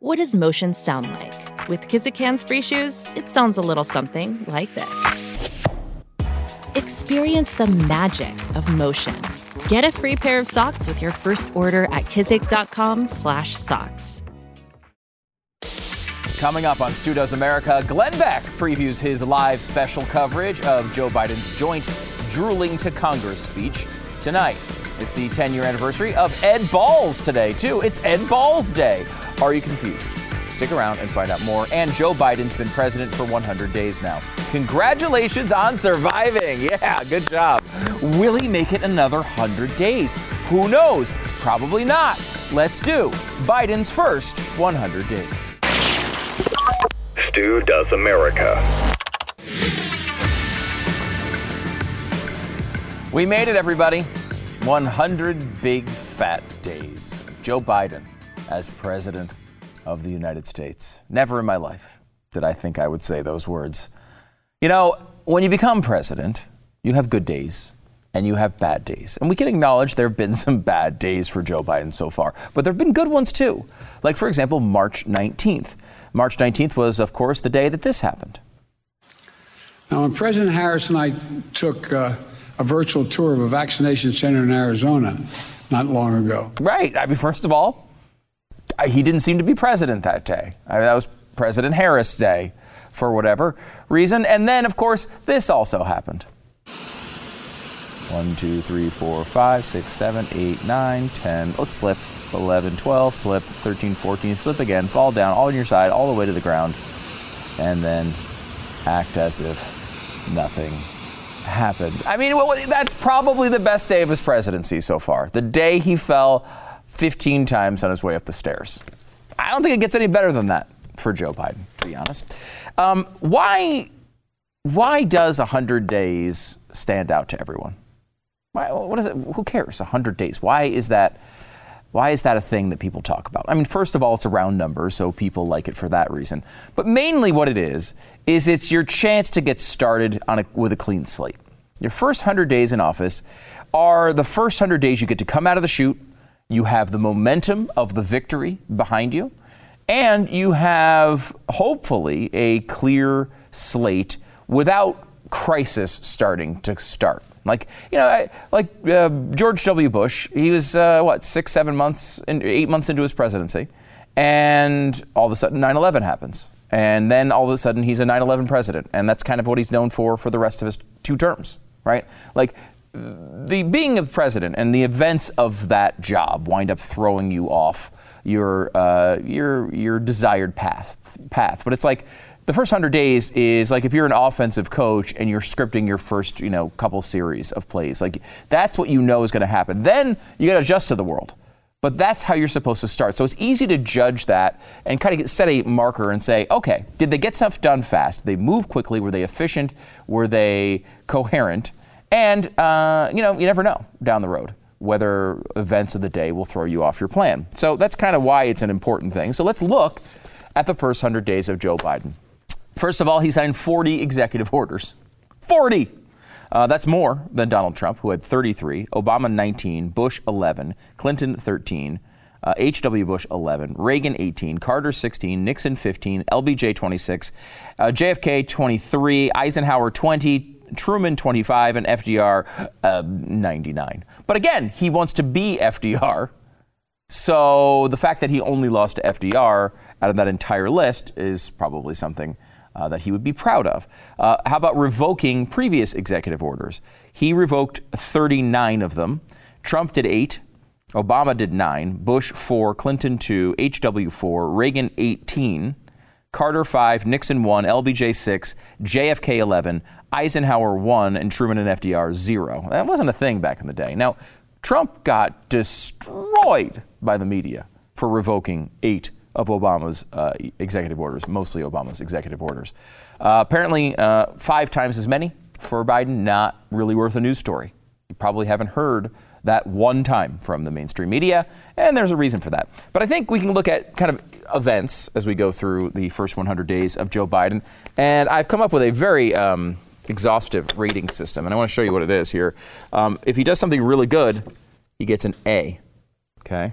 What does motion sound like? With Kizik hands free shoes, it sounds a little something like this. Experience the magic of motion. Get a free pair of socks with your first order at kizik.com/socks. Coming up on Stu Does America, Glenn Beck previews his live special coverage of Joe Biden's joint drooling to Congress speech tonight. It's the 10 year anniversary of Ed Balls today, too. It's Ed Balls Day. Are you confused? Stick around and find out more. And Joe Biden's been president for 100 days now. Congratulations on surviving. Yeah, good job. Will he make it another 100 days? Who knows? Probably not. Let's do Biden's first 100 days. Stu Does America. We made it, everybody. 100 big fat days. of Joe Biden as President of the United States. Never in my life did I think I would say those words. You know, when you become president, you have good days and you have bad days. And we can acknowledge there have been some bad days for Joe Biden so far, but there have been good ones too. Like, for example, March 19th. March 19th was, of course, the day that this happened. Now, when President Harris and I took uh, a virtual tour of a vaccination center in Arizona not long ago. Right. I mean, first of all, he didn't seem to be president that day. I mean, that was President Harris Day for whatever reason. And then, of course, this also happened. 1, 2, 3, 4, 5, 6, 7, 8, 9, 10. Let's slip. 11, 12, slip. 13, 14, slip again. Fall down all on your side, all the way to the ground. And then act as if nothing happened. I mean, that's probably the best day of his presidency so far. The day he fell 15 times on his way up the stairs. I don't think it gets any better than that for Joe Biden, to be honest. Um, why, why does 100 days stand out to everyone? Why, what is it? Who cares? 100 days. Why is that? Why is that a thing that people talk about? I mean, first of all, it's a round number, so people like it for that reason. But mainly what it is, is it's your chance to get started on a, with a clean slate. Your first 100 days in office are the first 100 days you get to come out of the chute, you have the momentum of the victory behind you, and you have hopefully a clear slate without crisis starting to start. Like you know, like uh, George W. Bush, he was uh, what six, seven months, in, eight months into his presidency, and all of a sudden 9/11 happens, and then all of a sudden he's a 9/11 president, and that's kind of what he's known for for the rest of his two terms, right? Like the being a president and the events of that job wind up throwing you off your uh, your your desired path path. But it's like the first 100 days is like if you're an offensive coach and you're scripting your first, you know, couple series of plays. Like that's what you know is going to happen. Then you got to adjust to the world. But that's how you're supposed to start. So it's easy to judge that and kind of set a marker and say, okay, did they get stuff done fast? Did they move quickly? Were they efficient? Were they coherent? And, uh, you know, you never know down the road whether events of the day will throw you off your plan. So that's kind of why it's an important thing. So let's look at the first 100 days of Joe Biden. First of all, he signed 40 executive orders. 40! Uh, that's more than Donald Trump, who had 33, Obama 19, Bush 11, Clinton 13, uh, H.W. Bush 11, Reagan 18, Carter 16, Nixon 15, LBJ 26, uh, JFK 23, Eisenhower 20, Truman 25, and FDR uh, 99. But again, he wants to be FDR. So the fact that he only lost to FDR out of that entire list is probably something uh, that he would be proud of. Uh, how about revoking previous executive orders? He revoked 39 of them. Trump did eight. Obama did nine. Bush four. Clinton two. H.W. four. Reagan 18. Carter 5, Nixon 1, LBJ 6, JFK 11, Eisenhower 1, and Truman and FDR 0. That wasn't a thing back in the day. Now, Trump got destroyed by the media for revoking eight of Obama's uh, executive orders, mostly Obama's executive orders. Uh, apparently, uh, five times as many for Biden, not really worth a news story. You probably haven't heard that one time from the mainstream media, and there's a reason for that. But I think we can look at kind of events as we go through the first 100 days of Joe Biden, and I've come up with a very um, exhaustive rating system, and I want to show you what it is here. Um, if he does something really good, he gets an A. Okay.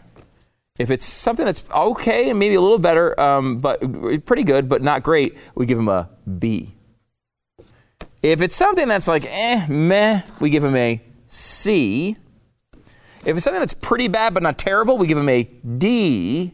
If it's something that's okay and maybe a little better, um, but pretty good, but not great, we give them a B. If it's something that's like eh, meh, we give them a C. If it's something that's pretty bad but not terrible, we give them a D.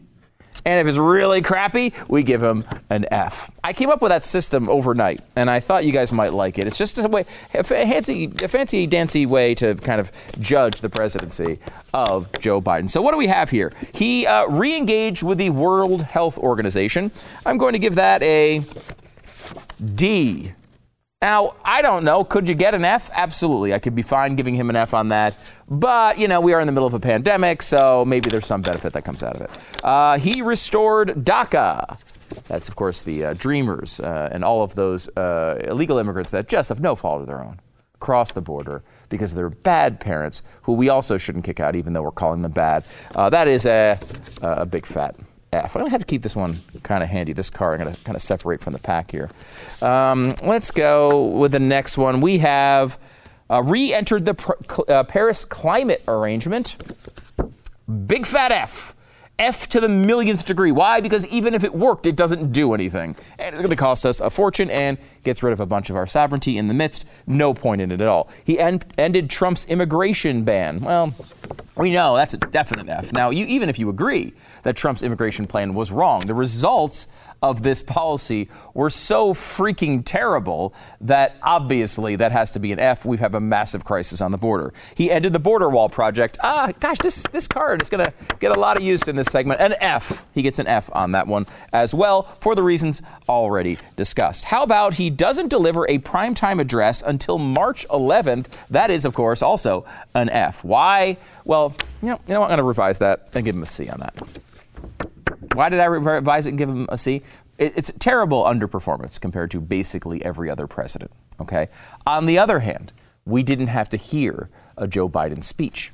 And if it's really crappy, we give him an F. I came up with that system overnight, and I thought you guys might like it. It's just a way, a fancy, a fancy dancy way to kind of judge the presidency of Joe Biden. So what do we have here? He uh, re-engaged with the World Health Organization. I'm going to give that a D. Now, I don't know. Could you get an F? Absolutely. I could be fine giving him an F on that. But, you know, we are in the middle of a pandemic, so maybe there's some benefit that comes out of it. Uh, he restored DACA. That's, of course, the uh, Dreamers uh, and all of those uh, illegal immigrants that just have no fault of their own cross the border because they're bad parents who we also shouldn't kick out, even though we're calling them bad. Uh, that is a, a big fat F. I'm going to have to keep this one kind of handy. This card, I'm going to kind of separate from the pack here. Um, let's go with the next one. We have uh, re entered the pr- uh, Paris climate arrangement. Big fat F. F to the millionth degree. Why? Because even if it worked, it doesn't do anything. And it's going to cost us a fortune and gets rid of a bunch of our sovereignty in the midst. No point in it at all. He en- ended Trump's immigration ban. Well, we know that's a definite F. Now, you, even if you agree that Trump's immigration plan was wrong, the results of this policy were so freaking terrible that obviously that has to be an F. We have a massive crisis on the border. He ended the border wall project. Ah, gosh, this this card is going to get a lot of use in this segment. An F. He gets an F on that one as well for the reasons already discussed. How about he doesn't deliver a primetime address until March 11th? That is, of course, also an F. Why? Well, you know, you know? I'm going to revise that and give him a C on that. Why did I revise it and give him a C? It's a terrible underperformance compared to basically every other president. Okay. On the other hand, we didn't have to hear a Joe Biden speech,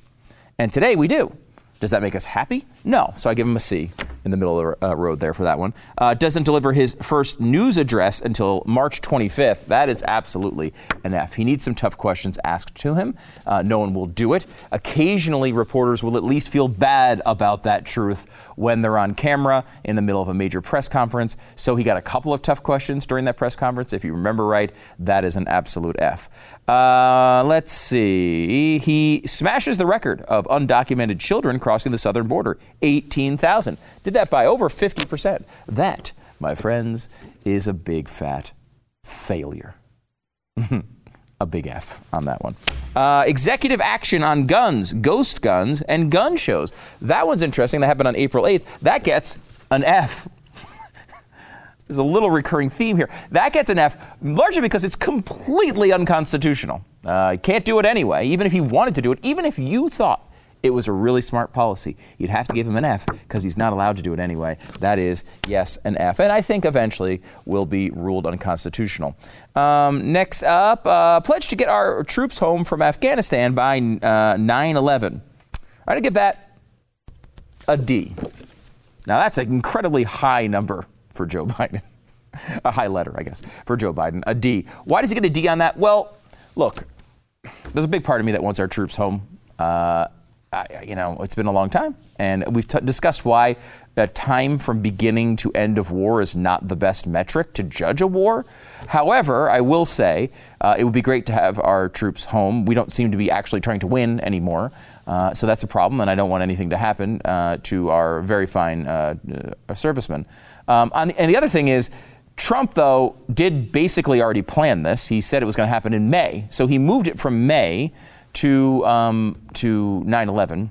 and today we do. Does that make us happy? No. So I give him a C in the middle of the uh, road there for that one. Uh, doesn't deliver his first news address until March 25th. That is absolutely an F. He needs some tough questions asked to him. Uh, no one will do it. Occasionally, reporters will at least feel bad about that truth when they're on camera in the middle of a major press conference. So he got a couple of tough questions during that press conference. If you remember right, that is an absolute F. Uh, let's see. He smashes the record of undocumented children crossing the southern border 18,000. Did that by over 50%. That, my friends, is a big fat failure. a big F on that one. Uh, executive action on guns, ghost guns, and gun shows. That one's interesting. That happened on April 8th. That gets an F. There's a little recurring theme here. That gets an F largely because it's completely unconstitutional. Uh, can't do it anyway, even if he wanted to do it, even if you thought it was a really smart policy. You'd have to give him an F because he's not allowed to do it anyway. That is, yes, an F. And I think eventually will be ruled unconstitutional. Um, next up, uh, pledge to get our troops home from Afghanistan by uh, 9 uh, 11. I'm going to give that a D. Now, that's an incredibly high number for Joe Biden. a high letter, I guess, for Joe Biden. A D. Why does he get a D on that? Well, look, there's a big part of me that wants our troops home. Uh, I, you know, it's been a long time, and we've t- discussed why a time from beginning to end of war is not the best metric to judge a war. However, I will say uh, it would be great to have our troops home. We don't seem to be actually trying to win anymore, uh, so that's a problem, and I don't want anything to happen uh, to our very fine uh, uh, servicemen. Um, the, and the other thing is. Trump, though, did basically already plan this. He said it was going to happen in May. So he moved it from May to um, to 9/11.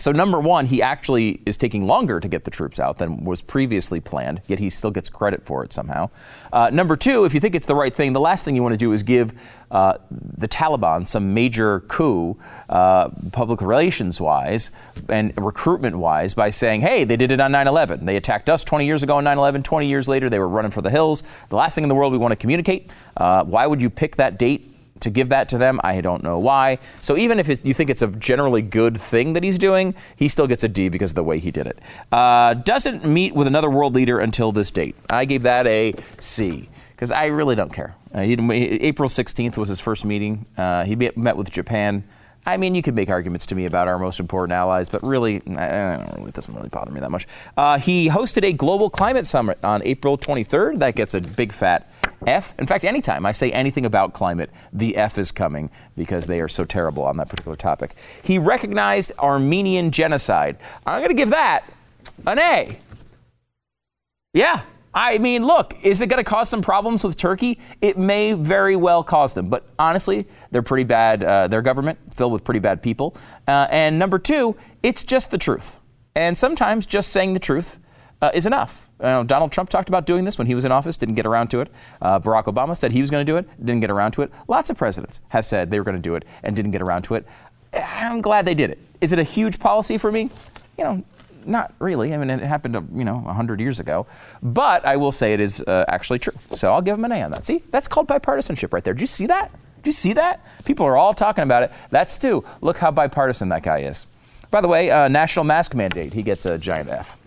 So number one, he actually is taking longer to get the troops out than was previously planned. Yet he still gets credit for it somehow. Uh, number two, if you think it's the right thing, the last thing you want to do is give uh, the Taliban some major coup, uh, public relations wise and recruitment wise, by saying, "Hey, they did it on 9/11. They attacked us 20 years ago on 9/11. 20 years later, they were running for the hills. The last thing in the world we want to communicate. Uh, why would you pick that date?" To give that to them. I don't know why. So even if you think it's a generally good thing that he's doing, he still gets a D because of the way he did it. Uh, doesn't meet with another world leader until this date. I gave that a C because I really don't care. Uh, April 16th was his first meeting. Uh, he met with Japan. I mean, you could make arguments to me about our most important allies, but really, it doesn't really bother me that much. Uh, he hosted a global climate summit on April 23rd. That gets a big fat F. In fact, anytime I say anything about climate, the F is coming because they are so terrible on that particular topic. He recognized Armenian genocide. I'm going to give that an A. Yeah, I mean, look, is it going to cause some problems with Turkey? It may very well cause them, but honestly, they're pretty bad. Uh, their government filled with pretty bad people. Uh, and number two, it's just the truth. And sometimes just saying the truth uh, is enough. Donald Trump talked about doing this when he was in office, didn't get around to it. Uh, Barack Obama said he was going to do it, didn't get around to it. Lots of presidents have said they were going to do it and didn't get around to it. I'm glad they did it. Is it a huge policy for me? You know, not really. I mean, it happened, you know, 100 years ago. But I will say it is uh, actually true. So I'll give him an A on that. See, that's called bipartisanship right there. Did you see that? Did you see that? People are all talking about it. That's Stu. Look how bipartisan that guy is. By the way, uh, national mask mandate. He gets a giant F.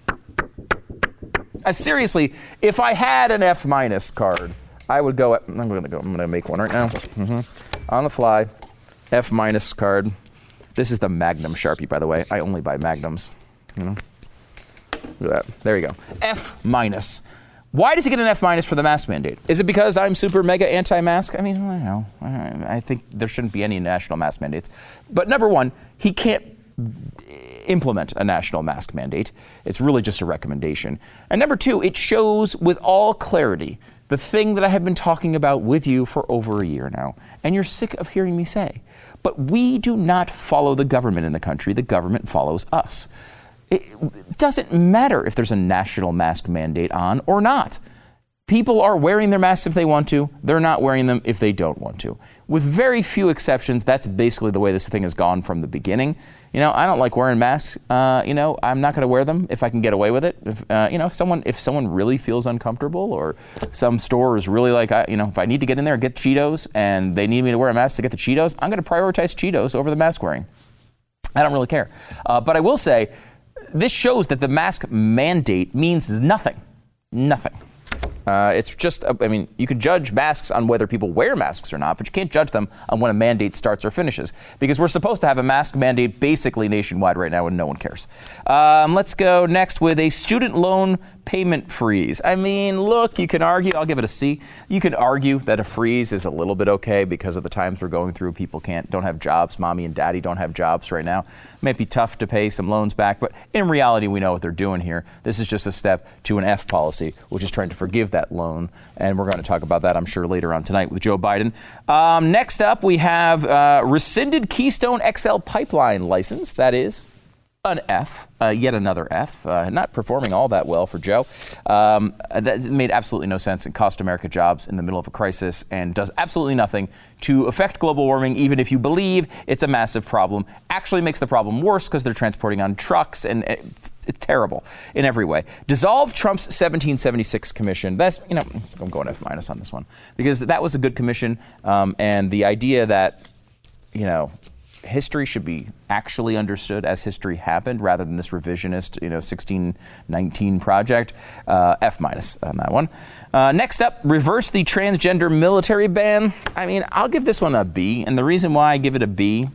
Uh, seriously, if I had an F minus card, I would go. At, I'm going to go. I'm going to make one right now. Mm-hmm. On the fly, F minus card. This is the Magnum Sharpie, by the way. I only buy Magnums. You know. Look at that. There you go. F minus. Why does he get an F minus for the mask mandate? Is it because I'm super mega anti-mask? I mean, I don't know. I think there shouldn't be any national mask mandates. But number one, he can't implement a national mask mandate. It's really just a recommendation. And number two, it shows with all clarity the thing that I have been talking about with you for over a year now, and you're sick of hearing me say. But we do not follow the government in the country, the government follows us. It doesn't matter if there's a national mask mandate on or not. People are wearing their masks if they want to. They're not wearing them if they don't want to. With very few exceptions, that's basically the way this thing has gone from the beginning. You know, I don't like wearing masks. Uh, you know, I'm not going to wear them if I can get away with it. If, uh, you know, if someone if someone really feels uncomfortable, or some store is really like, I, you know, if I need to get in there and get Cheetos, and they need me to wear a mask to get the Cheetos, I'm going to prioritize Cheetos over the mask wearing. I don't really care. Uh, but I will say this shows that the mask mandate means nothing. Nothing. Uh, it's just, I mean, you can judge masks on whether people wear masks or not, but you can't judge them on when a mandate starts or finishes because we're supposed to have a mask mandate basically nationwide right now and no one cares. Um, let's go next with a student loan payment freeze. I mean, look, you can argue, I'll give it a C. You can argue that a freeze is a little bit okay because of the times we're going through. People can't, don't have jobs. Mommy and daddy don't have jobs right now. It might be tough to pay some loans back, but in reality, we know what they're doing here. This is just a step to an F policy, which is trying to forgive that loan. And we're going to talk about that, I'm sure, later on tonight with Joe Biden. Um, next up, we have uh, rescinded Keystone XL pipeline license. That is an F, uh, yet another F. Uh, not performing all that well for Joe. Um, that made absolutely no sense. and cost America jobs in the middle of a crisis and does absolutely nothing to affect global warming, even if you believe it's a massive problem. Actually makes the problem worse because they're transporting on trucks and. It, it's terrible in every way. Dissolve Trump's 1776 commission. That's you know I'm going F minus on this one because that was a good commission, um, and the idea that you know history should be actually understood as history happened rather than this revisionist, you know, 1619 project. Uh, F minus on that one. Uh, next up, reverse the transgender military ban. I mean, I'll give this one a B, and the reason why I give it a B,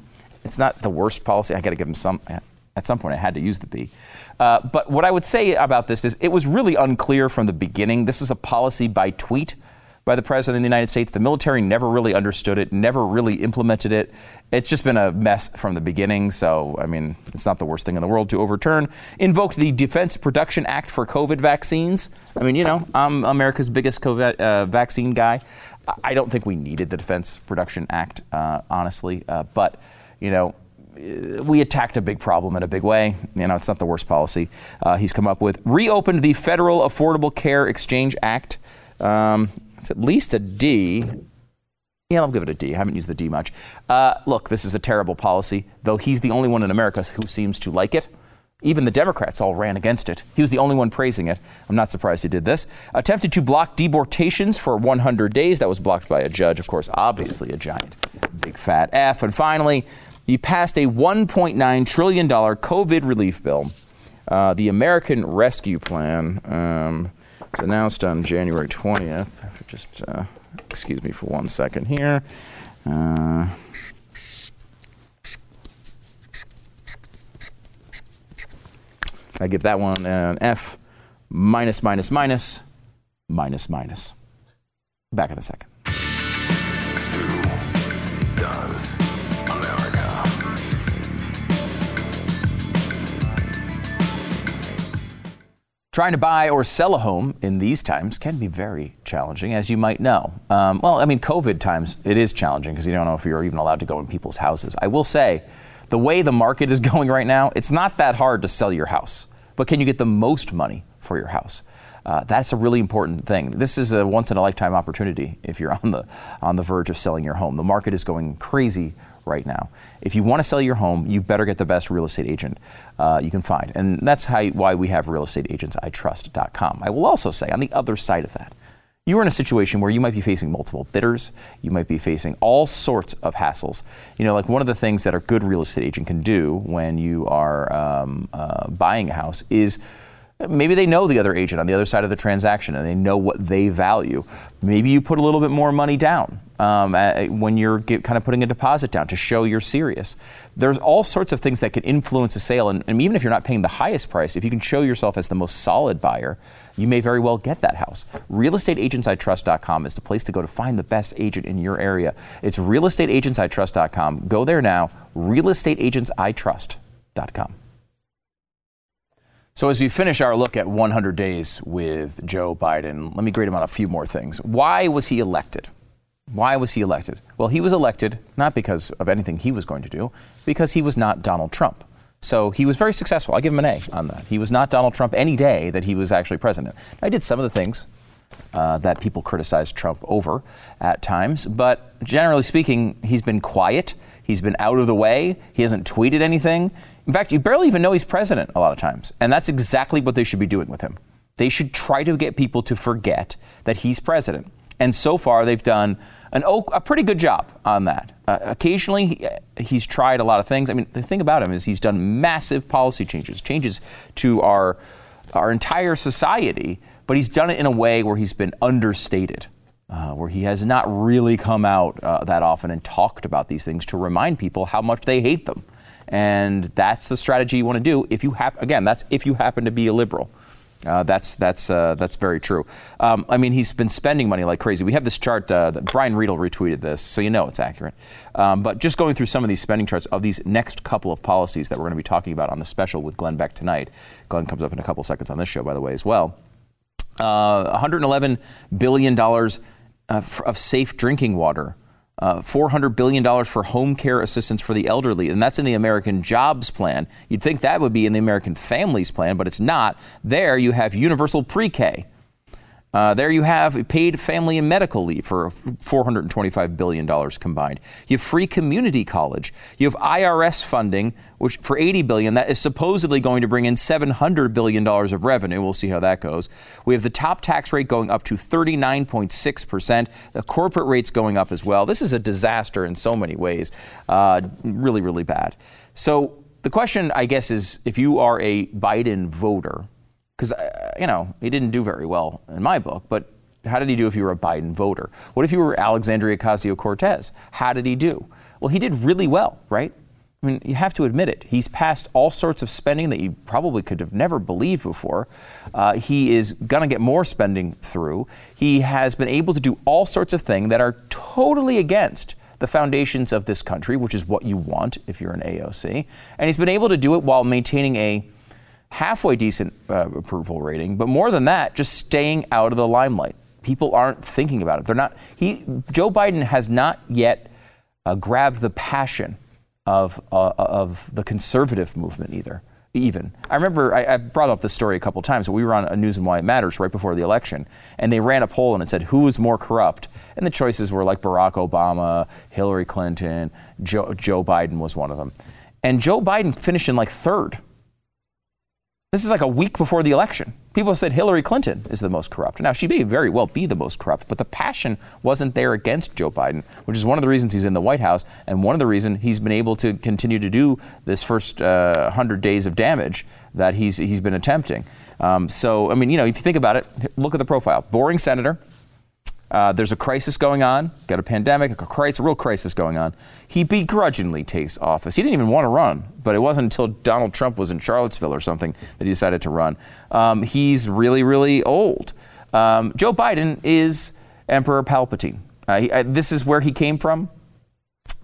it's not the worst policy. I got to give them some. At some point, I had to use the B. Uh, but what I would say about this is it was really unclear from the beginning. This is a policy by tweet by the President of the United States. The military never really understood it, never really implemented it. It's just been a mess from the beginning. So, I mean, it's not the worst thing in the world to overturn. Invoked the Defense Production Act for COVID vaccines. I mean, you know, I'm America's biggest COVID uh, vaccine guy. I don't think we needed the Defense Production Act, uh, honestly. Uh, but, you know, we attacked a big problem in a big way. You know, it's not the worst policy uh, he's come up with. Reopened the Federal Affordable Care Exchange Act. Um, it's at least a D. Yeah, I'll give it a D. I haven't used the D much. Uh, look, this is a terrible policy, though he's the only one in America who seems to like it. Even the Democrats all ran against it. He was the only one praising it. I'm not surprised he did this. Attempted to block deportations for 100 days. That was blocked by a judge, of course, obviously a giant, big fat F. And finally, he passed a $1.9 trillion COVID relief bill, uh, the American Rescue Plan. Um, it's announced on January 20th. Just uh, excuse me for one second here. Uh, I give that one an F minus, minus, minus, minus, minus. Back in a second. Trying to buy or sell a home in these times can be very challenging, as you might know. Um, well, I mean, COVID times, it is challenging because you don't know if you're even allowed to go in people's houses. I will say, the way the market is going right now, it's not that hard to sell your house. But can you get the most money for your house? Uh, that's a really important thing. This is a once in a lifetime opportunity if you're on the on the verge of selling your home. The market is going crazy right now. If you want to sell your home, you better get the best real estate agent uh, you can find. And that's how, why we have realestateagentsitrust.com. I will also say, on the other side of that, you are in a situation where you might be facing multiple bidders, you might be facing all sorts of hassles. You know, like one of the things that a good real estate agent can do when you are um, uh, buying a house is Maybe they know the other agent on the other side of the transaction and they know what they value. Maybe you put a little bit more money down um, when you're get, kind of putting a deposit down to show you're serious. There's all sorts of things that can influence a sale, and, and even if you're not paying the highest price, if you can show yourself as the most solid buyer, you may very well get that house. RealestateAgentsITrust.com is the place to go to find the best agent in your area. It's RealestateAgentsITrust.com. Go there now. RealestateAgentsITrust.com. So, as we finish our look at 100 days with Joe Biden, let me grade him on a few more things. Why was he elected? Why was he elected? Well, he was elected not because of anything he was going to do, because he was not Donald Trump. So he was very successful. I give him an A on that. He was not Donald Trump any day that he was actually president. I did some of the things uh, that people criticized Trump over at times, but generally speaking, he's been quiet. He's been out of the way. He hasn't tweeted anything. In fact, you barely even know he's president a lot of times. And that's exactly what they should be doing with him. They should try to get people to forget that he's president. And so far, they've done an, a pretty good job on that. Uh, occasionally, he, he's tried a lot of things. I mean, the thing about him is he's done massive policy changes, changes to our, our entire society, but he's done it in a way where he's been understated. Uh, where he has not really come out uh, that often and talked about these things to remind people how much they hate them. And that's the strategy you want to do if you have, again, that's if you happen to be a liberal. Uh, that's that's uh, that's very true. Um, I mean, he's been spending money like crazy. We have this chart uh, that Brian Riedl retweeted this, so you know it's accurate. Um, but just going through some of these spending charts of these next couple of policies that we're going to be talking about on the special with Glenn Beck tonight. Glenn comes up in a couple seconds on this show, by the way, as well. Uh, 111 billion dollars uh, of safe drinking water uh, $400 billion for home care assistance for the elderly, and that's in the American Jobs Plan. You'd think that would be in the American Families Plan, but it's not. There you have universal pre K. Uh, there you have paid family and medical leave for $425 billion combined. You have free community college. You have IRS funding, which for 80 billion, that is supposedly going to bring in $700 billion of revenue. We'll see how that goes. We have the top tax rate going up to 39.6%. The corporate rate's going up as well. This is a disaster in so many ways. Uh, really, really bad. So the question, I guess, is if you are a Biden voter, because, uh, you know, he didn't do very well in my book, but how did he do if you were a Biden voter? What if you were Alexandria Ocasio Cortez? How did he do? Well, he did really well, right? I mean, you have to admit it. He's passed all sorts of spending that you probably could have never believed before. Uh, he is going to get more spending through. He has been able to do all sorts of things that are totally against the foundations of this country, which is what you want if you're an AOC. And he's been able to do it while maintaining a halfway decent uh, approval rating, but more than that, just staying out of the limelight. People aren't thinking about it. They're not. He, Joe Biden has not yet uh, grabbed the passion of uh, of the conservative movement either. Even I remember I, I, brought up this story a couple times. We were on a News and Why It Matters right before the election, and they ran a poll and it said who is more corrupt, and the choices were like Barack Obama, Hillary Clinton, Joe, Joe Biden was one of them, and Joe Biden finished in like third this is like a week before the election. People said Hillary Clinton is the most corrupt. Now, she may very well be the most corrupt, but the passion wasn't there against Joe Biden, which is one of the reasons he's in the White House and one of the reasons he's been able to continue to do this first uh, 100 days of damage that he's, he's been attempting. Um, so, I mean, you know, if you think about it, look at the profile. Boring senator, Uh, there's a crisis going on, got a pandemic, a crisis, a real crisis going on. He begrudgingly takes office. He didn't even want to run, but it wasn't until Donald Trump was in Charlottesville or something that he decided to run. Um, he's really, really old. Um, Joe Biden is Emperor Palpatine. Uh, he, uh, this is where he came from.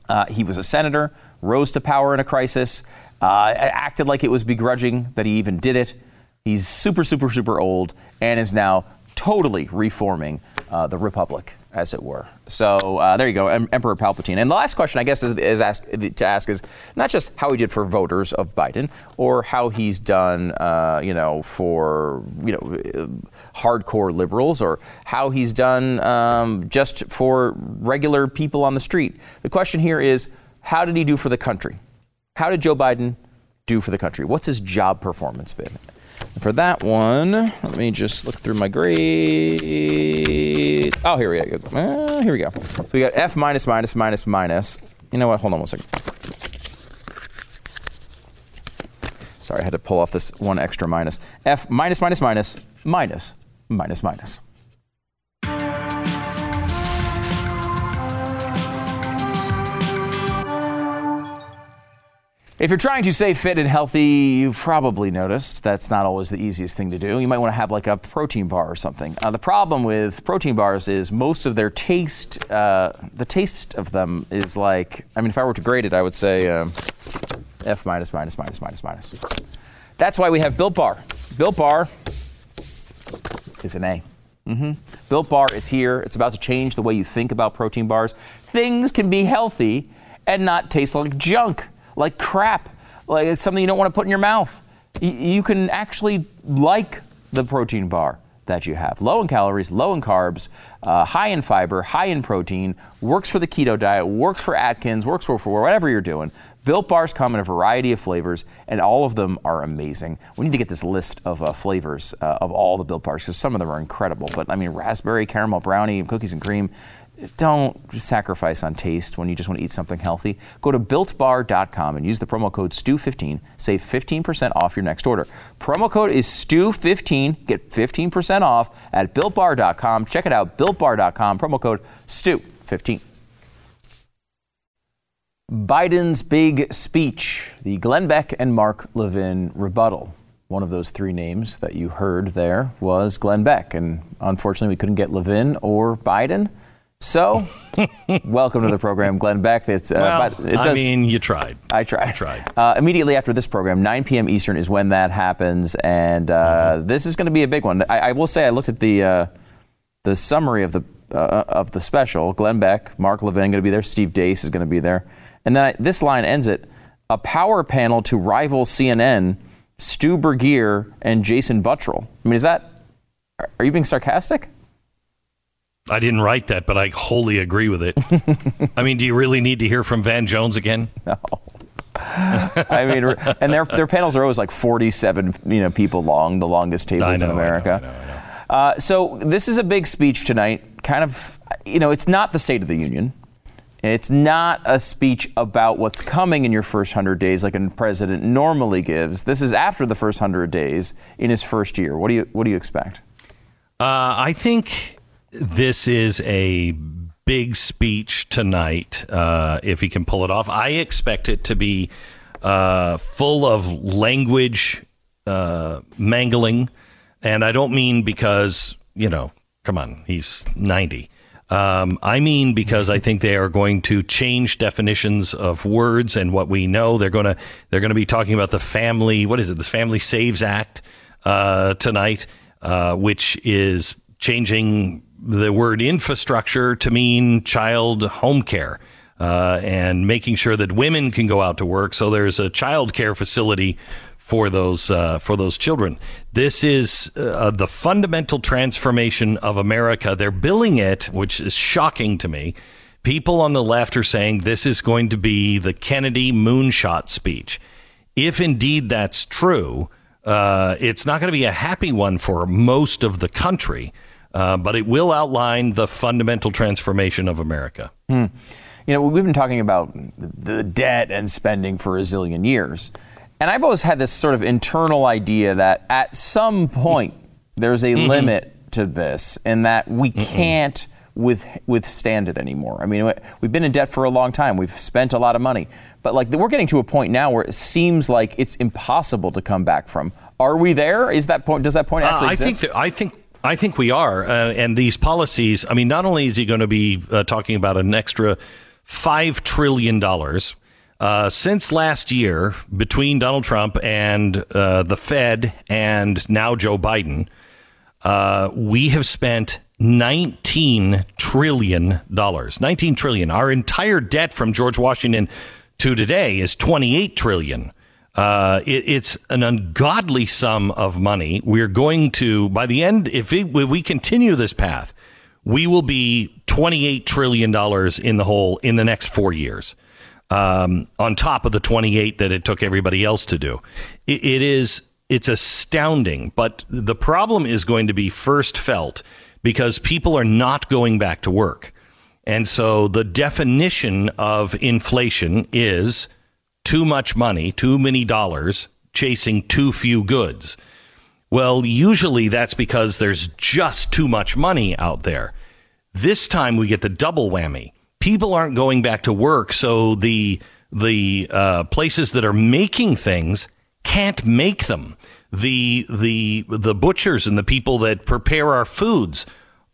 Uh, he was a senator, rose to power in a crisis, uh, acted like it was begrudging that he even did it. He's super, super, super old and is now totally reforming uh, the republic, as it were. So uh, there you go, em- Emperor Palpatine. And the last question, I guess, is, is ask, to ask is not just how he did for voters of Biden, or how he's done, uh, you know, for you know, hardcore liberals, or how he's done um, just for regular people on the street. The question here is, how did he do for the country? How did Joe Biden do for the country? What's his job performance been? And for that one, let me just look through my grades. Oh, here we go. Uh, here we go. So we got F minus minus minus minus. You know what? Hold on one second. Sorry, I had to pull off this one extra minus. F minus minus minus minus minus minus. If you're trying to stay fit and healthy, you've probably noticed that's not always the easiest thing to do. You might want to have like a protein bar or something. Uh, the problem with protein bars is most of their taste, uh, the taste of them is like, I mean, if I were to grade it, I would say um, F minus, minus, minus, minus, minus. That's why we have Built Bar. Built Bar is an A. Mm-hmm. Built Bar is here. It's about to change the way you think about protein bars. Things can be healthy and not taste like junk like crap, like it's something you don't want to put in your mouth. you can actually like the protein bar that you have. Low in calories, low in carbs, uh, high in fiber, high in protein, works for the keto diet, works for Atkins, works for, for whatever you're doing. Built bars come in a variety of flavors, and all of them are amazing. We need to get this list of uh, flavors uh, of all the Built bars because some of them are incredible. But I mean, raspberry, caramel, brownie, cookies and cream, don't sacrifice on taste when you just want to eat something healthy. Go to builtbar.com and use the promo code STEW15. Save 15% off your next order. Promo code is STEW15. Get 15% off at builtbar.com. Check it out, builtbar.com. Promo code STEW15. Biden's big speech, the Glenn Beck and Mark Levin rebuttal. One of those three names that you heard there was Glenn Beck, and unfortunately, we couldn't get Levin or Biden. So, welcome to the program, Glenn Beck. It's, uh, well, it does, I mean, you tried. I tried. I tried. Uh, immediately after this program, 9 p.m. Eastern is when that happens, and uh, mm-hmm. this is going to be a big one. I, I, will say, I looked at the uh, the summary of the uh, of the special. Glenn Beck, Mark Levin going to be there. Steve Deace is going to be there, and then I, this line ends it: a power panel to rival CNN, Stu Burguiere and Jason Buttrill. I mean, is that? Are you being sarcastic? I didn't write that, but I wholly agree with it. I mean, do you really need to hear from Van Jones again? No. I mean, and their their panels are always like 47, you know, people long, the longest tables know, in America. I know, I know. Uh, so this is a big speech tonight. Kind of, you know, it's not the State of the Union. It's not a speech about what's coming in your first 100 days like a president normally gives. This is after the first 100 days in his first year. What do you what do you expect? Uh, I think this is a big speech tonight, uh, if he can pull it off. I expect it to be uh, full of language uh, mangling. And I don't mean because, you know, come on, he's 90. Um, I mean because I think they are going to change definitions of words and what we know. They're to they're to be talking about the family. What is it? The Family Saves Act uh, tonight, uh, which is changing the word infrastructure to mean child home care. Uh, and making sure that women can go out to work. So there's a child care facility for those uh, for those children. This is uh, the fundamental transformation of America. They're billing it, which is shocking to me. People on the left are saying this is going to be the Kennedy moonshot speech. If indeed that's true, uh, it's not going to be a happy one for most of the country. Uh, but it will outline the fundamental transformation of America. Hmm. You know, we've been talking about the debt and spending for a zillion years. And I've always had this sort of internal idea that at some point there's a mm-hmm. limit to this and that we Mm-mm. can't with, withstand it anymore. I mean, we've been in debt for a long time. We've spent a lot of money, but like we're getting to a point now where it seems like it's impossible to come back from. Are we there? Is that point? Does that point actually uh, I exist? Think that, I think. I think we are, uh, and these policies. I mean, not only is he going to be uh, talking about an extra five trillion dollars uh, since last year, between Donald Trump and uh, the Fed and now Joe Biden, uh, we have spent $19 trillion. 19 trillion. Our entire debt from George Washington to today is $28 trillion. Uh, it, it's an ungodly sum of money. We're going to, by the end, if, if we continue this path, we will be $28 trillion in the hole in the next four years um, on top of the 28 that it took everybody else to do. it, it is it's astounding, but the problem is going to be first felt because people are not going back to work. And so the definition of inflation is too much money, too many dollars chasing too few goods. Well, usually that's because there's just too much money out there. This time we get the double whammy people aren't going back to work, so the the uh, places that are making things can't make them. The the the butchers and the people that prepare our foods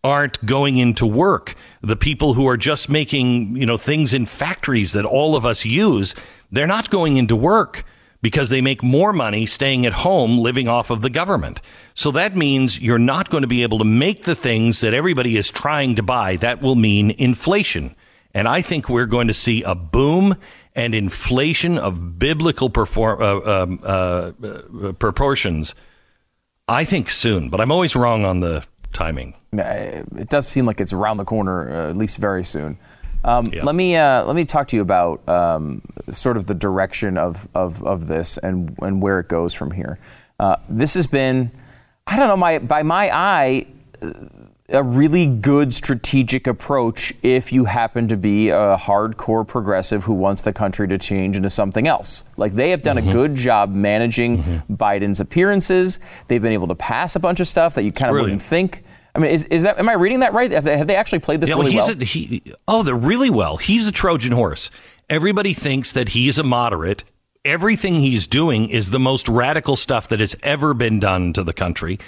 aren't going into work. The people who are just making, you know, things in factories that all of us use, they're not going into work because they make more money staying at home living off of the government. So that means you're not going to be able to make the things that everybody is trying to buy. That will mean inflation. And I think we're going to see a boom and inflation of biblical perform, uh, um, uh, uh, proportions, I think soon. But I'm always wrong on the timing. It does seem like it's around the corner, uh, at least very soon. Um, yeah. Let me uh, let me talk to you about um, sort of the direction of, of, of this and and where it goes from here. Uh, this has been, I don't know, my by my eye a really good strategic approach if you happen to be a hardcore progressive who wants the country to change into something else. Like they have done mm-hmm. a good job managing mm-hmm. Biden's appearances. They've been able to pass a bunch of stuff that you kind of wouldn't think. I mean, is, is that am I reading that right? Have they, have they actually played this yeah, really well? A, he, oh, they're really well. He's a Trojan horse. Everybody thinks that he is a moderate. Everything he's doing is the most radical stuff that has ever been done to the country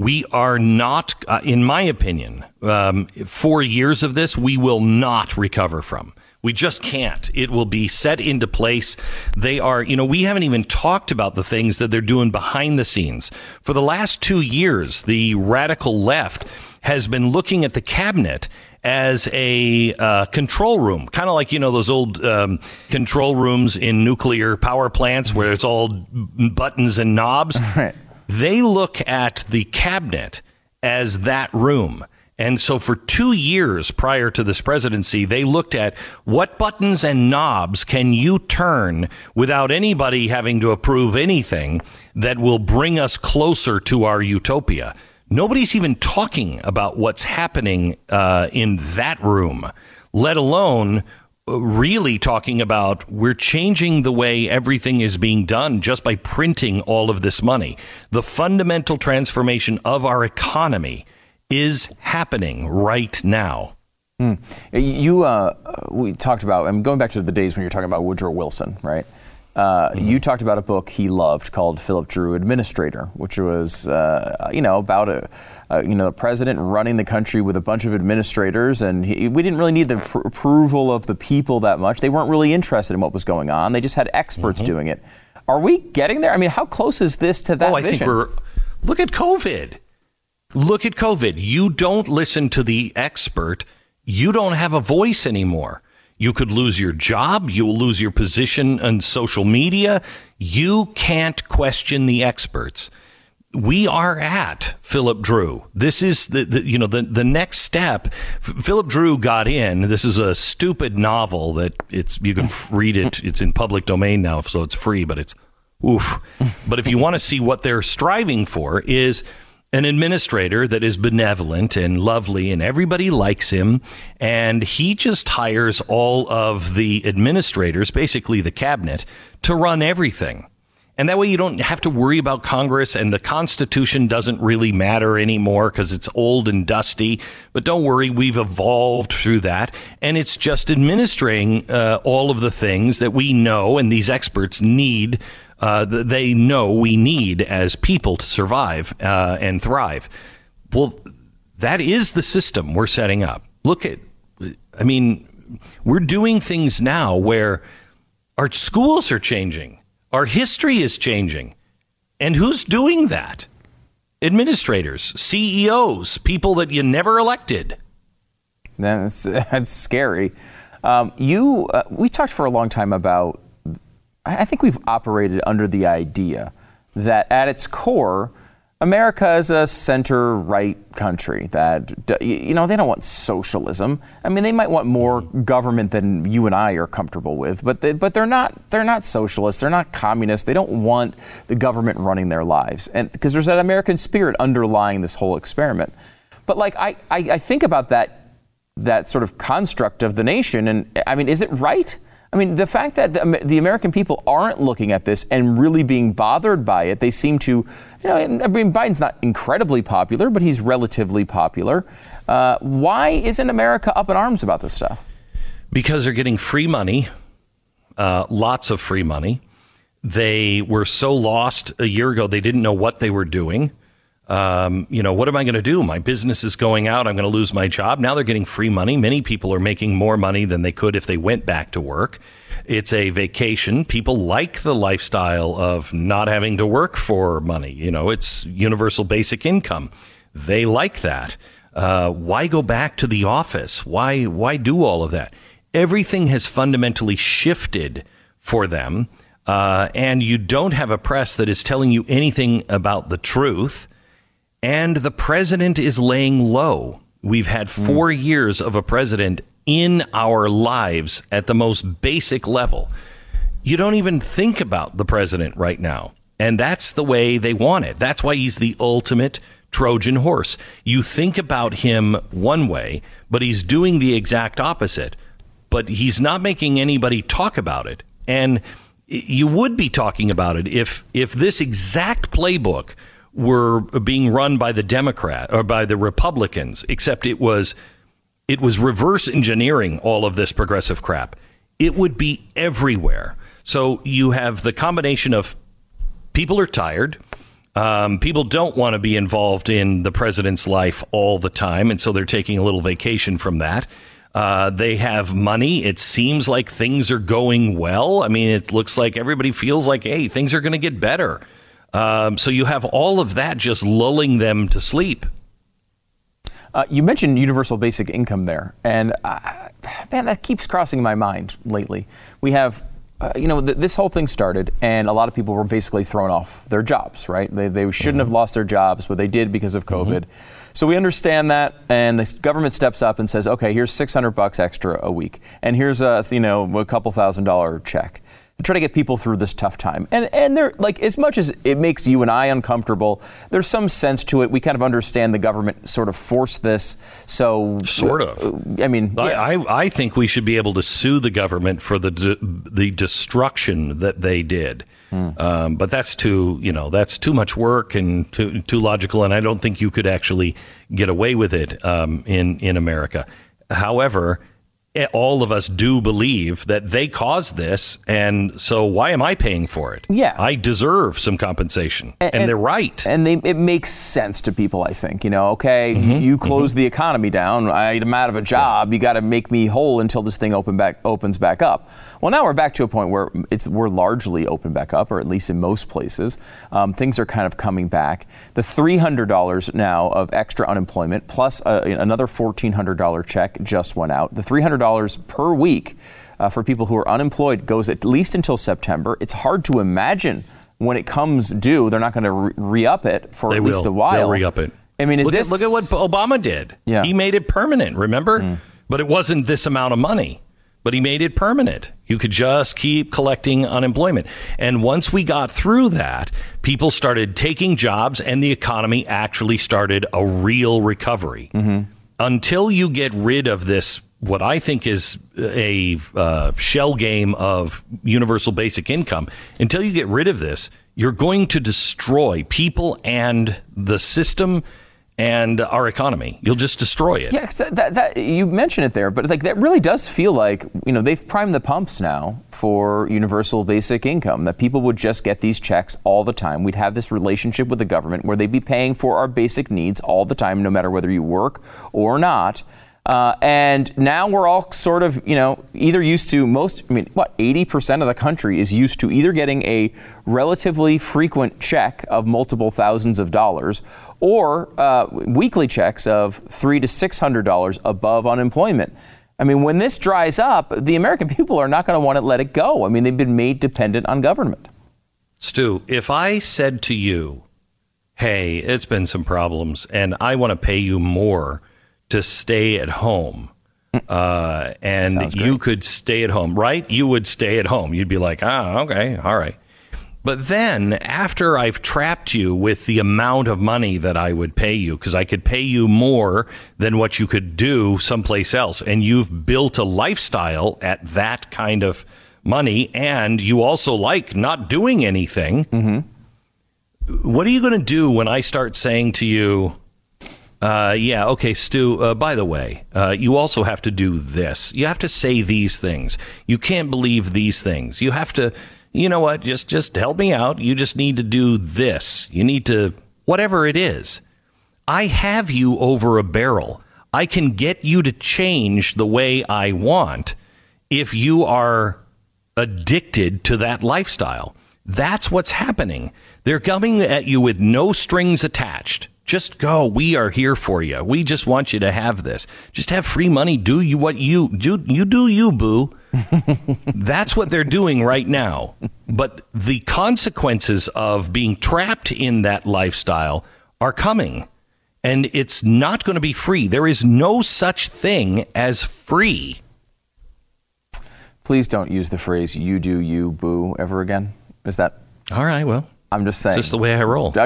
we are not, uh, in my opinion, um, four years of this, we will not recover from. We just can't. It will be set into place. They are, you know, we haven't even talked about the things that they're doing behind the scenes. For the last two years, the radical left has been looking at the cabinet as a uh, control room, kind of like you know those old um, control rooms in nuclear power plants where it's all buttons and knobs. Right. They look at the cabinet as that room. And so for two years prior to this presidency, they looked at what buttons and knobs can you turn without anybody having to approve anything that will bring us closer to our utopia. Nobody's even talking about what's happening uh, in that room, let alone really talking about we're changing the way everything is being done just by printing all of this money. The fundamental transformation of our economy is happening right now. Mm. You, uh, we talked about, I'm going back to the days when you're talking about Woodrow Wilson, right? Uh, mm-hmm. You talked about a book he loved called Philip Dru Administrator, which was, uh, you know, about a, uh, you know, the president running the country with a bunch of administrators, and he, we didn't really need the pr- approval of the people that much. They weren't really interested in what was going on. They just had experts mm-hmm. doing it. Are we getting there? I mean, how close is this to that? Oh, I vision? think we're. Look at COVID. Look at COVID. You don't listen to the expert. You don't have a voice anymore. You could lose your job. You will lose your position on social media. You can't question the experts we are at Philip Dru. This is the, the, you know the the next step. Philip Dru got in. This is a stupid novel that it's you can read it. It's in public domain now, so it's free. But it's oof. But if you want to see what they're striving for, is an administrator that is benevolent and lovely, and everybody likes him. And he just hires all of the administrators, basically the cabinet, to run everything And that way you don't have to worry about Congress and the Constitution doesn't really matter anymore because it's old and dusty. But don't worry, we've evolved through that. And it's just administering uh, all of the things that we know and these experts need. Uh, they know we need as people to survive uh, and thrive. Well, that is the system we're setting up. Look at, I mean, we're doing things now where our schools are changing our history is changing. And who's doing that? Administrators, CEOs, people that you never elected. That's, that's scary. Um, you, uh, we talked for a long time about, I think we've operated under the idea that at its core, America is a center right country that, you know, they don't want socialism. I mean, they might want more mm-hmm. government than you and I are comfortable with, but, they, but they're, not, they're not socialists. They're not communists. They don't want the government running their lives. And because there's that American spirit underlying this whole experiment. But like, I, I, I think about that, that sort of construct of the nation. And I mean, is it right? I mean, the fact that the, American people aren't looking at this and really being bothered by it, they seem to, you know, I mean, Biden's not incredibly popular, but he's relatively popular. Uh, why isn't America up in arms about this stuff? Because they're getting free money, uh, lots of free money. They were so lost a year ago, they didn't know what they were doing. Um, you know, what am I going to do? My business is going out. I'm going to lose my job. Now they're getting free money. Many people are making more money than they could if they went back to work. It's a vacation. People like the lifestyle of not having to work for money. You know, it's universal basic income. They like that. Uh, why go back to the office? Why why do all of that? Everything has fundamentally shifted for them, uh, and you don't have a press that is telling you anything about the truth and the president is laying low. We've had hmm. four mm. years of a president in our lives at the most basic level. You don't even think about the president right now. And that's the way they want it. That's why he's the ultimate Trojan horse. You think about him one way, but he's doing the exact opposite. But he's not making anybody talk about it. And you would be talking about it if if this exact playbook were being run by the Democrat or by the Republicans, except it was it was reverse engineering all of this progressive crap. It would be everywhere. So you have the combination of people are tired. Um, people don't want to be involved in the president's life all the time, and so they're taking a little vacation from that. Uh, they have money. It seems like things are going well. I mean, it looks like everybody feels like, hey, things are going to get better. Um, so you have all of that just lulling them to sleep. Uh, you mentioned universal basic income there, and uh, man, that keeps crossing my mind lately. We have, uh, you know, th- this whole thing started, and a lot of people were basically thrown off their jobs. Right? They, they shouldn't mm-hmm. have lost their jobs, but they did because of mm-hmm. COVID. Mm-hmm. So we understand that, and the government steps up and says, "Okay, here's 600 bucks extra a week, and here's a you know a couple thousand dollar check." Try to get people through this tough time. And and there like as much as it makes you and I uncomfortable, there's some sense to it. We kind of understand the government sort of forced this. So sort of. I mean, yeah. I I think we should be able to sue the government for the de- the destruction that they did. Hmm. Um, but that's too you know that's too much work and too too logical, and I don't think you could actually get away with it um, in in America. However all of us do believe that they caused this, and so why am I paying for it? Yeah, I deserve some compensation, and, and, and they're right. And they, it makes sense to people. I think you know. Okay, mm-hmm, you close mm-hmm. the economy down. I'm out of a job. Yeah. You got to make me whole until this thing open back opens back up. Well, now we're back to a point where it's we're largely open back up, or at least in most places, um, things are kind of coming back. The three hundred dollars now of extra unemployment plus uh, another fourteen hundred dollar check just went out. The three hundred dollars per week uh, for people who are unemployed goes at least until September. It's hard to imagine when it comes due, they're not going to re up it for they at will. least a while. They'll re up it. I mean, look, this... at, look at what Obama did. Yeah. He made it permanent, remember? Mm. But it wasn't this amount of money but he made it permanent. You could just keep collecting unemployment. And once we got through that, people started taking jobs and the economy actually started a real recovery. Mm-hmm. Until you get rid of this what I think is a uh, shell game of universal basic income. Until you get rid of this, you're going to destroy people and the system and our economy. You'll just destroy it. Yeah, that, that, you mentioned it there, but like that really does feel like you know they've primed the pumps now for universal basic income. That people would just get these checks all the time. We'd have this relationship with the government where they'd be paying for our basic needs all the time, no matter whether you work or not. Uh, and now we're all sort of, you know, either used to most, I mean, what, 80% of the country is used to either getting a relatively frequent check of multiple thousands of dollars or uh, weekly checks of three to $600 above unemployment. I mean, when this dries up, the American people are not going to want to let it go. I mean, they've been made dependent on government. Stu, if I said to you, hey, it's been some problems and I want to pay you more to stay at home. Uh, and you could stay at home, right? You would stay at home. You'd be like, ah, okay, all right. But then, after I've trapped you with the amount of money that I would pay you, because I could pay you more than what you could do someplace else, and you've built a lifestyle at that kind of money, and you also like not doing anything, mm-hmm. what are you going to do when I start saying to you, uh, yeah, okay, Stu, uh, by the way, uh, you also have to do this. You have to say these things. You can't believe these things. You have to, you know what, just, just help me out. You just need to do this. You need to, whatever it is. I have you over a barrel. I can get you to change the way I want if you are addicted to that lifestyle. That's what's happening. They're coming at you with no strings attached. Just go. We are here for you. We just want you to have this. Just have free money. Do you what you do? You do you, boo. That's what they're doing right now. But the consequences of being trapped in that lifestyle are coming. And it's not going to be free. There is no such thing as free. Please don't use the phrase you do you, boo, ever again. Is that? All right, well. I'm just saying. It's just the way I roll.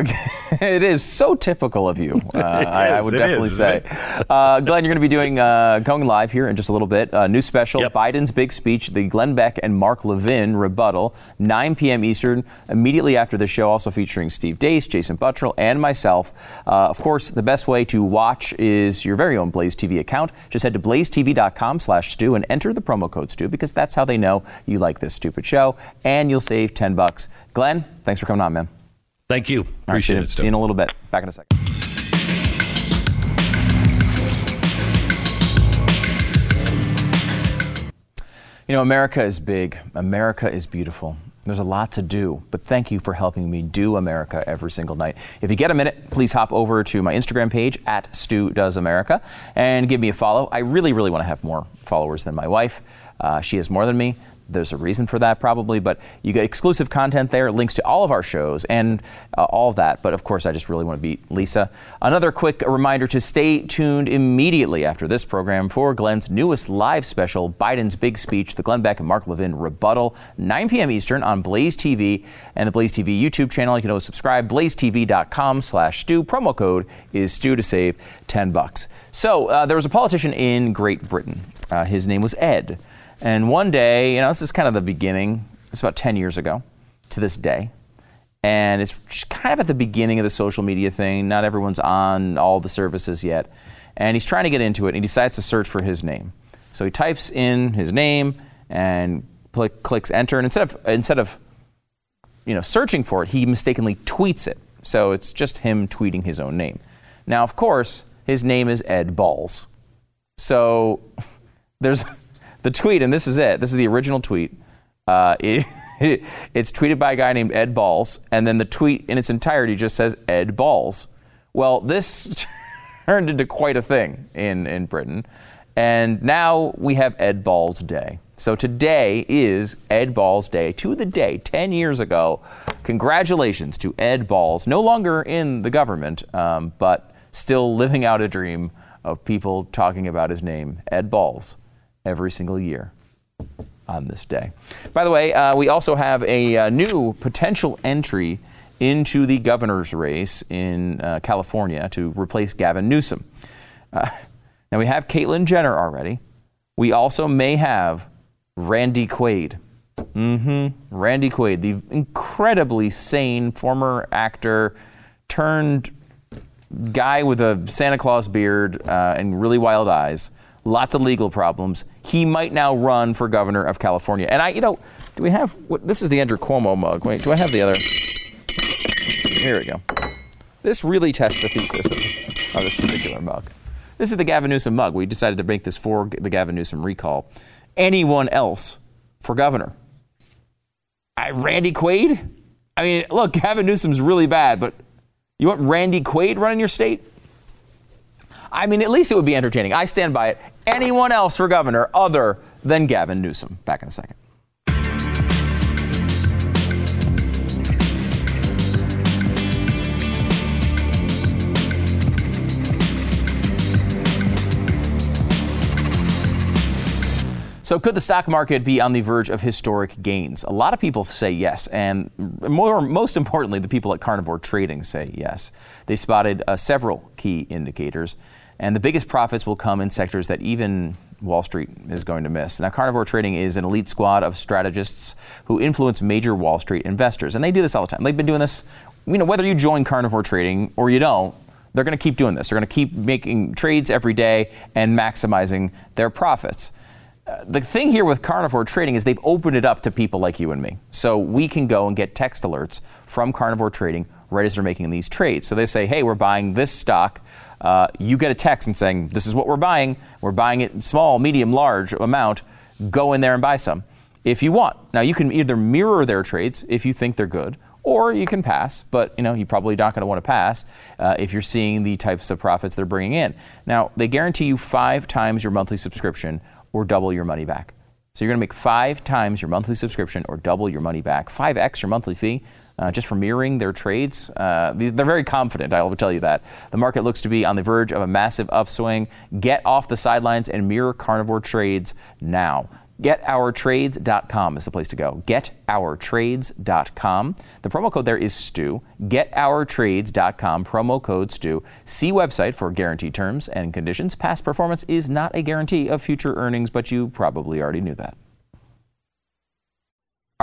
It is so typical of you. Uh, I, I, would definitely is, say. Uh, Glenn, you're going to be doing uh, going live here in just a little bit. Uh, new special: yep. Biden's big speech, the Glenn Beck and Mark Levin rebuttal, 9 p.m. Eastern. Immediately after the show, also featuring Steve Deace, Jason Buttrill, and myself. Uh, of course, the best way to watch is your very own Blaze TV account. Just head to blazetv.com slash Stu and enter the promo code Stu because that's how they know you like this stupid show, and you'll save 10 bucks. Glenn, thanks for coming on. Thank you. Appreciate right, it. See you in a little bit. Back in a second. You know, America is big. America is beautiful. There's a lot to do, but thank you for helping me do America every single night. If you get a minute, please hop over to my Instagram page at Stu Does America and give me a follow. I really, really want to have more followers than my wife. Uh, she has more than me. There's a reason for that, probably, but you get exclusive content there, links to all of our shows, and uh, all of that. But of course, I just really want to beat Lisa. Another quick reminder to stay tuned immediately after this program for Glenn's newest live special, Biden's Big Speech, the Glenn Beck and Mark Levin Rebuttal, 9 p.m. Eastern on Blaze TV and the Blaze TV YouTube channel. You can always subscribe, blazetv.com slash Stu. Promo code is Stu to save 10 bucks. So uh, there was a politician in Great Britain. Uh, his name was Ed. And one day, you know, this is kind of the beginning, it's about 10 years ago to this day. And it's kind of at the beginning of the social media thing. Not everyone's on all the services yet. And he's trying to get into it, and he decides to search for his name. So he types in his name and clicks enter. And instead of, instead of you know, searching for it, he mistakenly tweets it. So it's just him tweeting his own name. Now, of course, his name is Ed Balls. So there's the tweet, and this is it. This is the original tweet. Uh, it, it's tweeted by a guy named Ed Balls, and then the tweet in its entirety just says Ed Balls. Well, this turned into quite a thing in, in Britain, and now we have Ed Balls Day. So today is Ed Balls Day to the day, 10 years ago. Congratulations to Ed Balls, no longer in the government, um, but still living out a dream of people talking about his name, Ed Balls every single year on this day. By the way, uh, we also have a, a, uh, new potential entry into the governor's race in uh, California to replace Gavin Newsom. Uh, now, we have Caitlyn Jenner already, we also may have Randy Quaid. Mm-hmm. Randy Quaid, the incredibly sane former actor turned guy with a Santa Claus beard uh, and really wild eyes, lots of legal problems. He might now run for governor of California. And I, you know, do we have what? This is the Andrew Cuomo mug. Wait, do I have the other? Here we go. This really tests the thesis of this particular mug. This is the Gavin Newsom mug. We decided to make this for the Gavin Newsom recall. Anyone else for governor? I, Randy Quaid? I mean, look, Gavin Newsom's really bad, but you want Randy Quaid running your state? I mean, at least it would be entertaining. I stand by it. Anyone else for governor other than Gavin Newsom? Back in a second. So, could the stock market be on the verge of historic gains? A lot of people say yes, and more, most importantly, the people at Carnivore Trading say yes. They spotted uh, several key indicators, and the biggest profits will come in sectors that even Wall Street is going to miss. Now, Carnivore Trading is an elite squad of strategists who influence major Wall Street investors, and they do this all the time. They've been doing this, you know, whether you join Carnivore Trading or you don't, they're going to keep doing this. They're going to keep making trades every day and maximizing their profits the thing here with carnivore trading is they've opened it up to people like you and me. So we can go and get text alerts from carnivore trading right as they're making these trades. So they say, hey, we're buying this stock. Uh, you get a text and saying, this is what we're buying. We're buying it small, medium, large amount. Go in there and buy some if you want. Now you can either mirror their trades if you think they're good, or you can pass, but you know you're probably not going to want to pass uh, if you're seeing the types of profits they're bringing in. Now they guarantee you five times your monthly subscription or double your money back. So you're going to make five times your monthly subscription or double your money back, 5x your monthly fee. Uh, just for mirroring their trades. Uh, they're very confident, I will tell you that. The market looks to be on the verge of a massive upswing. Get off the sidelines and mirror carnivore trades now. GetOurTrades.com is the place to go. GetOurTrades.com. The promo code there is STU. GetOurTrades.com, promo code STU. See website for guaranteed terms and conditions. Past performance is not a guarantee of future earnings, but you probably already knew that.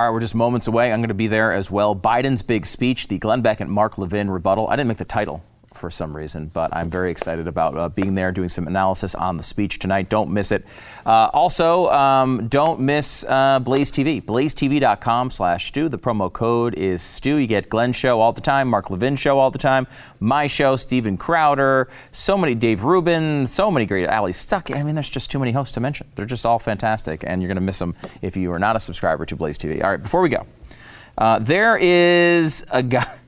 All right, we're just moments away. I'm going to be there as well. Biden's big speech, the Glenn Beck and Mark Levin rebuttal. I didn't make the title for some reason, but I'm very excited about uh, being there, doing some analysis on the speech tonight. Don't miss it. Uh, also, um, don't miss uh, Blaze TV. BlazeTV.com slash Stu. The promo code is Stu. You get Glenn show all the time, Mark Levin show all the time, my show, Steven Crowder, so many Dave Rubin, so many great Allie Stuckey. I mean, there's just too many hosts to mention. They're just all fantastic, and you're going to miss them if you are not a subscriber to Blaze TV. All right, before we go, uh, there is a guy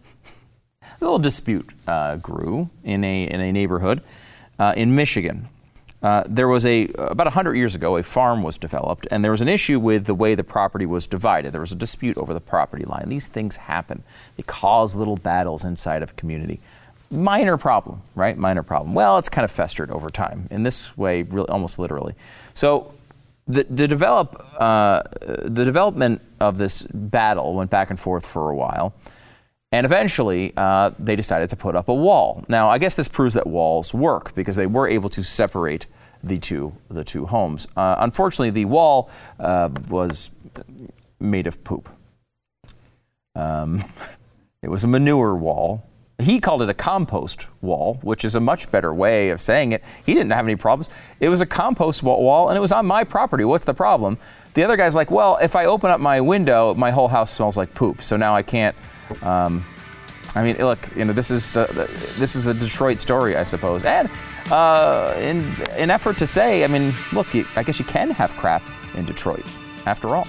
a little dispute uh, grew in a, in a neighborhood uh, in Michigan. Uh, there was a about 100 years ago a farm was developed and there was an issue with the way the property was divided. There was a dispute over the property line. These things happen. They cause little battles inside of a community. Minor problem right? Minor problem. Well it's kind of festered over time in this way really almost literally. So the, the develop uh, the development of this battle went back and forth for a while and eventually, uh, they decided to put up a wall. Now, I guess this proves that walls work because they were able to separate the two the two homes. Uh, unfortunately, the wall uh, was made of poop. Um, it was a manure wall. He called it a compost wall, which is a much better way of saying it. He didn't have any problems. It was a compost wall, and it was on my property. What's the problem? The other guy's like, well, if I open up my window, my whole house smells like poop, so now I can't um, I mean, look, you know, this is the, the, this is a Detroit story, I suppose, and uh, in an effort to say, I mean, look, you, I guess you can have crap in Detroit, after all.